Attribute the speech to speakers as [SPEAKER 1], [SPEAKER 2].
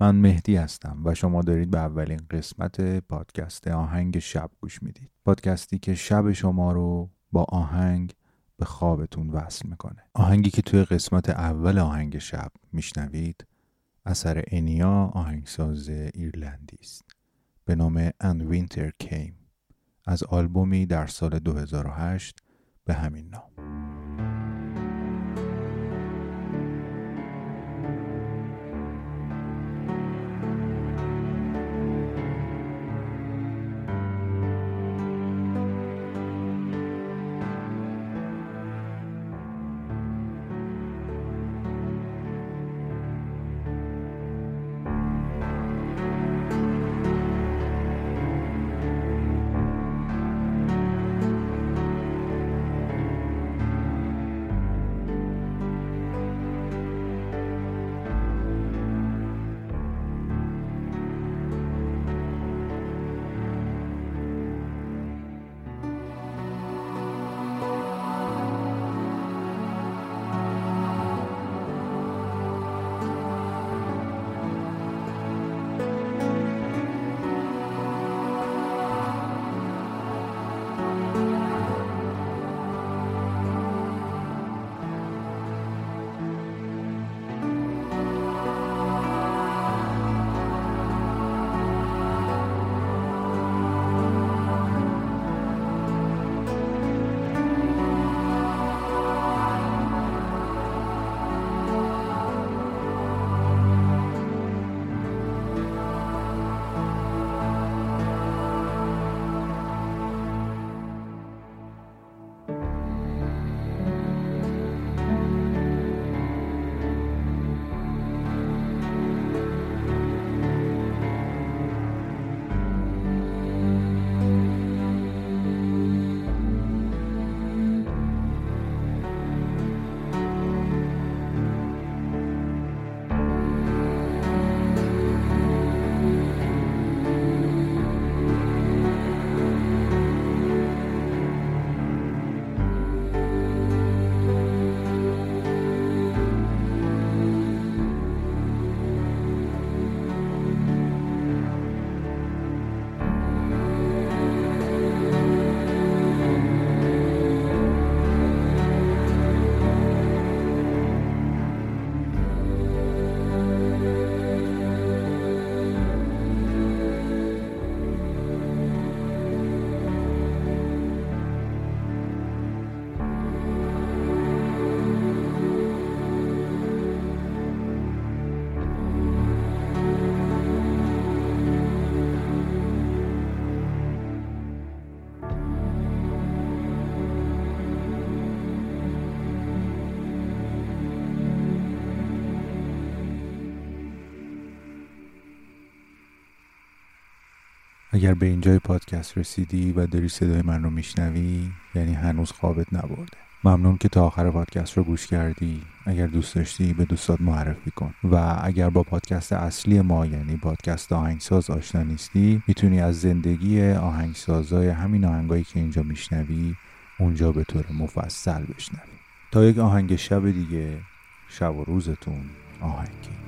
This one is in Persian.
[SPEAKER 1] من مهدی هستم و شما دارید به اولین قسمت پادکست آهنگ شب گوش می‌دید. پادکستی که شب شما رو با آهنگ به خوابتون وصل می‌کنه. آهنگی که توی قسمت اول آهنگ شب میشنوید اثر انیا آهنگساز ایرلندی است. به نام And Winter Came. از آلبومی در سال 2008 به همین نام. اگر به اینجای پادکست رسیدی و داری صدای من رو میشنوی یعنی هنوز خوابت نبرده. ممنون که تا آخر پادکست رو گوش کردی. اگر دوست داشتی به دوستات معرفی کن. و اگر با پادکست اصلی ما یعنی پادکست آهنگساز آشنا نیستی می‌تونی از زندگی آهنگسازای همین آهنگایی که اینجا میشنوی اونجا به طور مفصل بشنوی. تا یک آهنگ شب دیگه شب و روزتون آهنگی.